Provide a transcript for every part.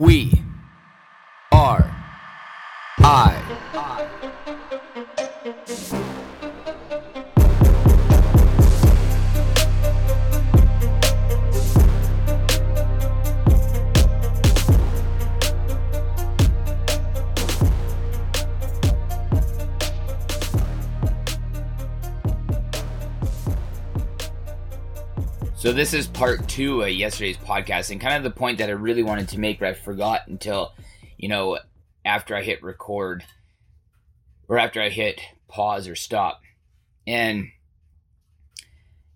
We are I. So this is part two of yesterday's podcast, and kind of the point that I really wanted to make, but I forgot until, you know, after I hit record or after I hit pause or stop. And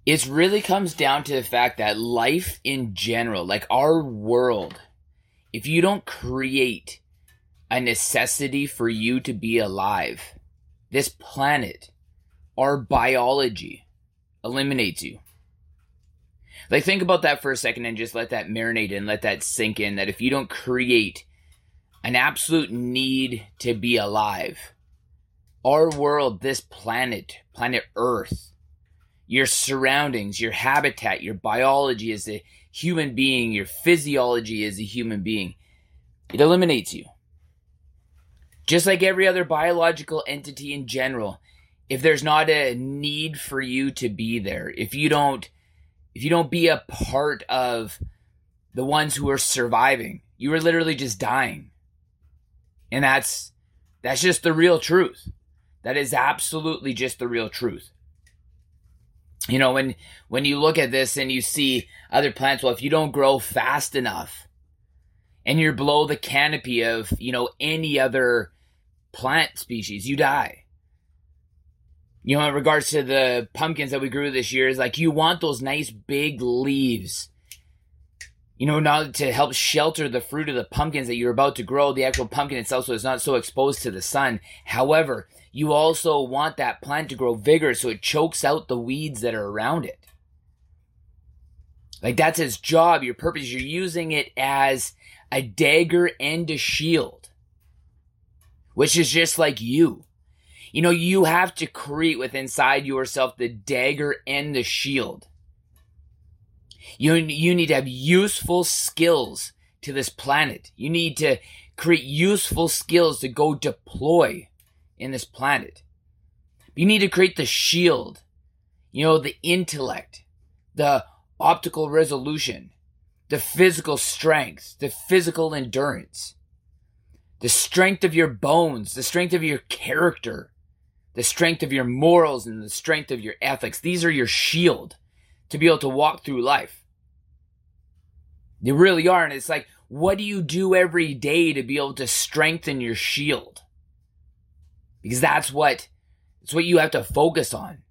it really comes down to the fact that life in general, like our world, if you don't create a necessity for you to be alive, this planet, our biology, eliminates you. Like, think about that for a second and just let that marinate and let that sink in. That if you don't create an absolute need to be alive, our world, this planet, planet Earth, your surroundings, your habitat, your biology as a human being, your physiology as a human being, it eliminates you. Just like every other biological entity in general, if there's not a need for you to be there, if you don't if you don't be a part of the ones who are surviving, you are literally just dying. And that's that's just the real truth. That is absolutely just the real truth. You know, when when you look at this and you see other plants, well, if you don't grow fast enough and you're below the canopy of, you know, any other plant species, you die you know, in regards to the pumpkins that we grew this year, is like you want those nice big leaves. You know, not to help shelter the fruit of the pumpkins that you're about to grow, the actual pumpkin itself, so it's not so exposed to the sun. However, you also want that plant to grow vigorous so it chokes out the weeds that are around it. Like that's its job, your purpose. You're using it as a dagger and a shield, which is just like you. You know, you have to create with inside yourself the dagger and the shield. You, you need to have useful skills to this planet. You need to create useful skills to go deploy in this planet. You need to create the shield, you know, the intellect, the optical resolution, the physical strength, the physical endurance, the strength of your bones, the strength of your character, the strength of your morals and the strength of your ethics. These are your shield to be able to walk through life. They really are. And it's like, what do you do every day to be able to strengthen your shield? Because that's what, it's what you have to focus on.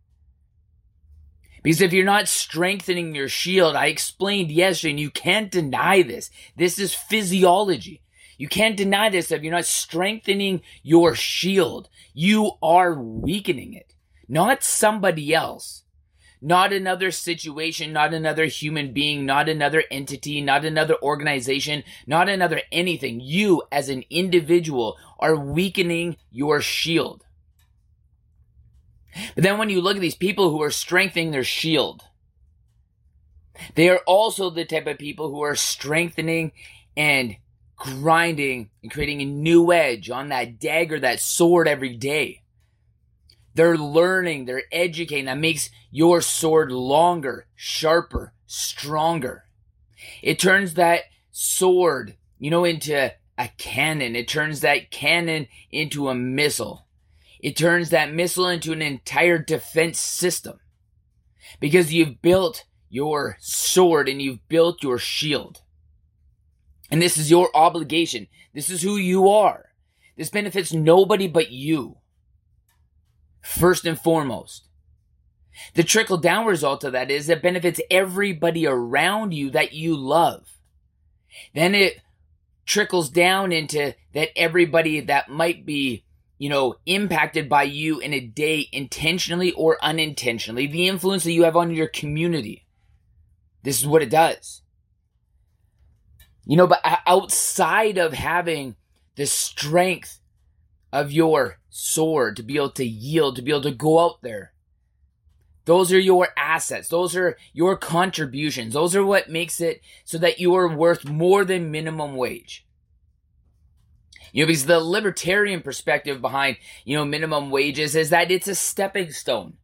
Because if you're not strengthening your shield, I explained yesterday, and you can't deny this. This is physiology. You can't deny this if you're not strengthening your shield. You are weakening it. Not somebody else. Not another situation, not another human being, not another entity, not another organization, not another anything. You as an individual are weakening your shield. But then when you look at these people who are strengthening their shield, they are also the type of people who are strengthening and grinding and creating a new edge on that dagger, that sword every day. They're learning, they're educating. That makes your sword longer, sharper, stronger. It turns that sword, you know, into a cannon. It turns that cannon into a missile. It turns that missile into an entire defense system. Because you've built your sword and you've built your shield. And this is your obligation. This is who you are. This benefits nobody but you. First and foremost. The trickle down result of that is it benefits everybody around you that you love. Then it trickles down into that everybody that might be, you know, impacted by you in a day intentionally or unintentionally, the influence that you have on your community. This is what it does. You know, but outside of having the strength of your sword to be able to yield, to be able to go out there, those are your assets. Those are your contributions. Those are what makes it so that you are worth more than minimum wage. You know, because the libertarian perspective behind, you know, minimum wages is that it's a stepping stone.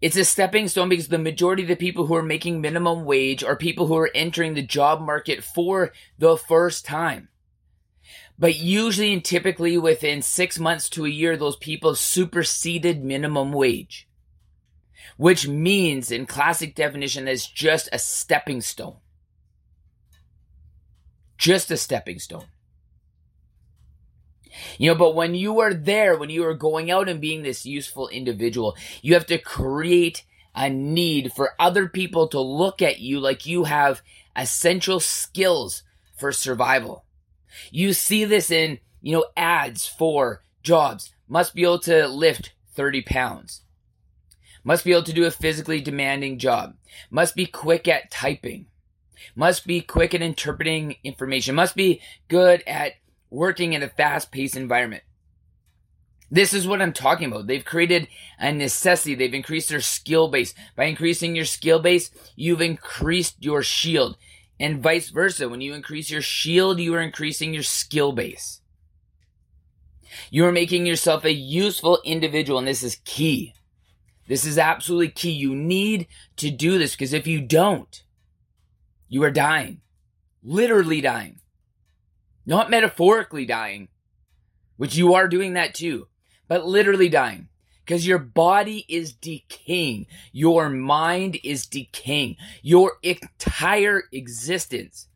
It's a stepping stone because the majority of the people who are making minimum wage are people who are entering the job market for the first time. But usually and typically within six months to a year, those people superseded minimum wage. Which means in classic definition, that's just a stepping stone. Just a stepping stone. You know, but when you are there, when you are going out and being this useful individual, you have to create a need for other people to look at you like you have essential skills for survival. You see this in, you know, ads for jobs. Must be able to lift 30 pounds. Must be able to do a physically demanding job. Must be quick at typing. Must be quick at interpreting information. Must be good at working in a fast paced environment. This is what I'm talking about. They've created a necessity. They've increased their skill base. By increasing your skill base, you've increased your shield. And vice versa. When you increase your shield, you are increasing your skill base. You are making yourself a useful individual, and this is key. This is absolutely key. You need to do this because if you don't, you are dying. Literally dying. Not metaphorically dying, which you are doing that too, but literally dying. Because your body is decaying. Your mind is decaying. Your entire existence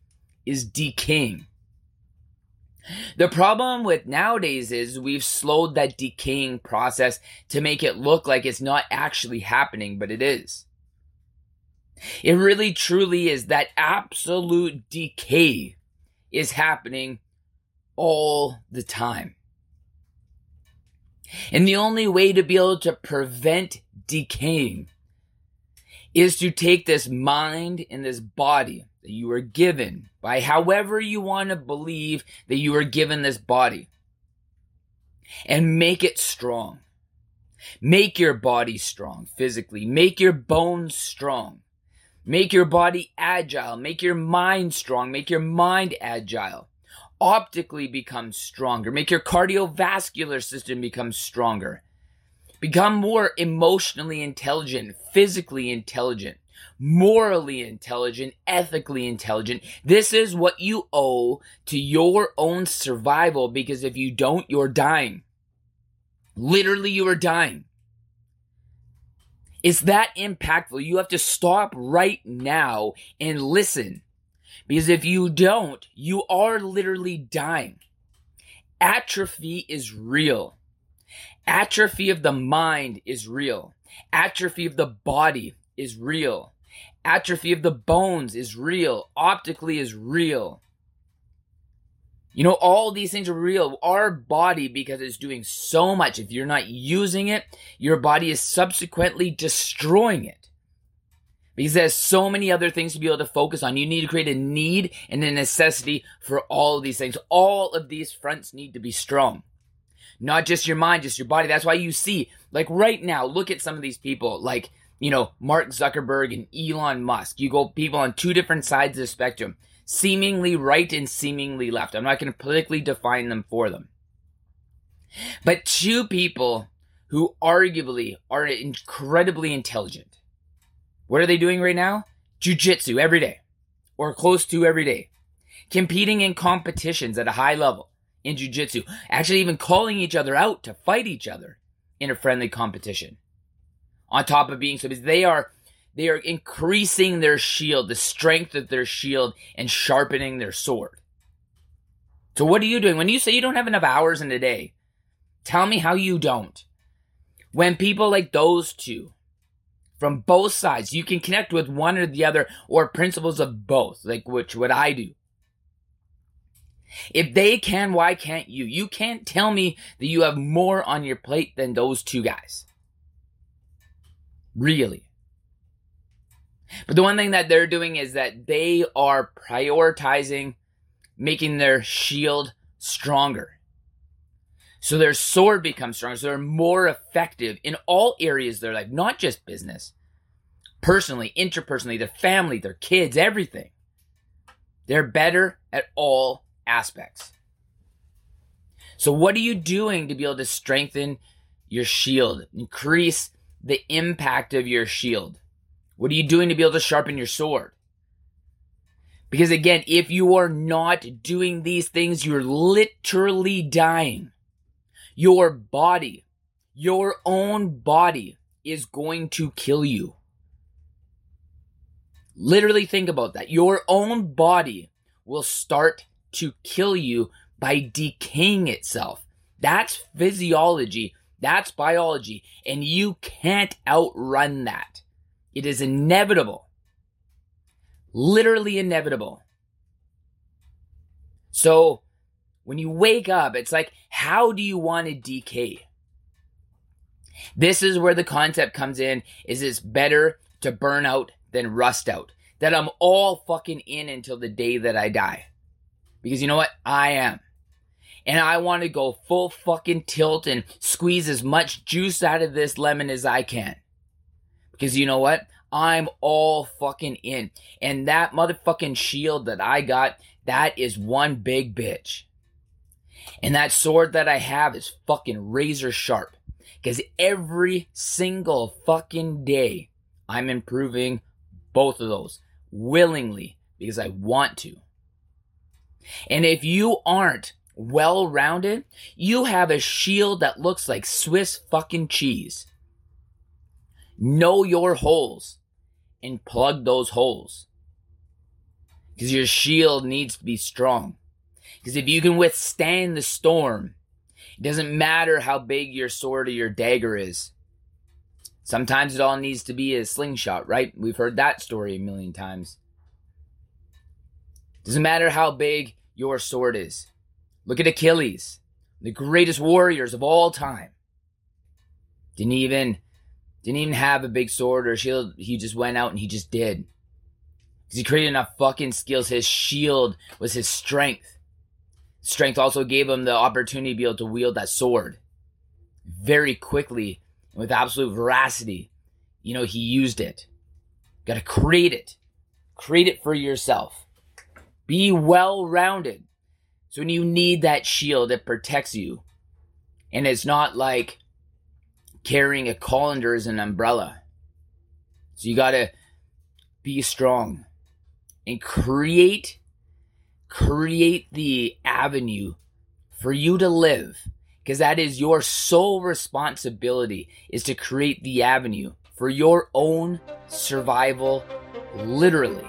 is decaying. The problem with nowadays is we've slowed that decaying process to make it look like it's not actually happening, but it is. It really truly is that absolute decay is happening all the time. And the only way to be able to prevent decaying is to take this mind and this body that you are given by however you want to believe that you are given this body and make it strong. Make your body strong physically. Make your bones strong. Make your body agile. Make your mind strong. Make your mind agile optically become stronger. Make your cardiovascular system become stronger. Become more emotionally intelligent, physically intelligent, morally intelligent, ethically intelligent. This is what you owe to your own survival because if you don't, you're dying. Literally, you are dying. It's that impactful. You have to stop right now and listen. Because if you don't, you are literally dying. Atrophy is real. Atrophy of the mind is real. Atrophy of the body is real. Atrophy of the bones is real. Optically is real. You know, all these things are real. Our body, because it's doing so much, if you're not using it, your body is subsequently destroying it because there's so many other things to be able to focus on. You need to create a need and a necessity for all of these things. All of these fronts need to be strong. Not just your mind, just your body. That's why you see, like right now, look at some of these people, like, you know, Mark Zuckerberg and Elon Musk. You go people on two different sides of the spectrum, seemingly right and seemingly left. I'm not going to politically define them for them. But two people who arguably are incredibly intelligent what are they doing right now? Jiu-jitsu every day or close to every day. Competing in competitions at a high level in jiu-jitsu. Actually even calling each other out to fight each other in a friendly competition. On top of being so busy, they are they are increasing their shield, the strength of their shield and sharpening their sword. So what are you doing? When you say you don't have enough hours in a day, tell me how you don't. When people like those two from both sides. You can connect with one or the other or principles of both, like which what I do. If they can, why can't you? You can't tell me that you have more on your plate than those two guys. Really. But the one thing that they're doing is that they are prioritizing making their shield stronger. So their sword becomes stronger. So they're more effective in all areas of their life, not just business. Personally, interpersonally, their family, their kids, everything. They're better at all aspects. So, what are you doing to be able to strengthen your shield, increase the impact of your shield? What are you doing to be able to sharpen your sword? Because again, if you are not doing these things, you're literally dying. Your body, your own body is going to kill you. Literally think about that. Your own body will start to kill you by decaying itself. That's physiology. That's biology. And you can't outrun that. It is inevitable. Literally inevitable. So when you wake up, it's like, how do you want to decay? This is where the concept comes in is it's better to burn out than rust out. That I'm all fucking in until the day that I die. Because you know what? I am. And I want to go full fucking tilt and squeeze as much juice out of this lemon as I can. Because you know what? I'm all fucking in. And that motherfucking shield that I got, that is one big bitch. And that sword that I have is fucking razor sharp. Because every single fucking day, I'm improving both of those willingly because I want to. And if you aren't well rounded, you have a shield that looks like Swiss fucking cheese. Know your holes and plug those holes. Because your shield needs to be strong. Because if you can withstand the storm, it doesn't matter how big your sword or your dagger is. Sometimes it all needs to be a slingshot, right? We've heard that story a million times. Doesn't matter how big your sword is. Look at Achilles, the greatest warriors of all time. Didn't even didn't even have a big sword or shield. He just went out and he just did. Because he created enough fucking skills. His shield was his strength. Strength also gave him the opportunity to be able to wield that sword very quickly and with absolute veracity. You know, he used it. Got to create it. Create it for yourself. Be well rounded. So when you need that shield, it protects you. And it's not like carrying a colander as an umbrella. So you gotta be strong and create create the avenue for you to live. Because that is your sole responsibility is to create the avenue for your own survival literally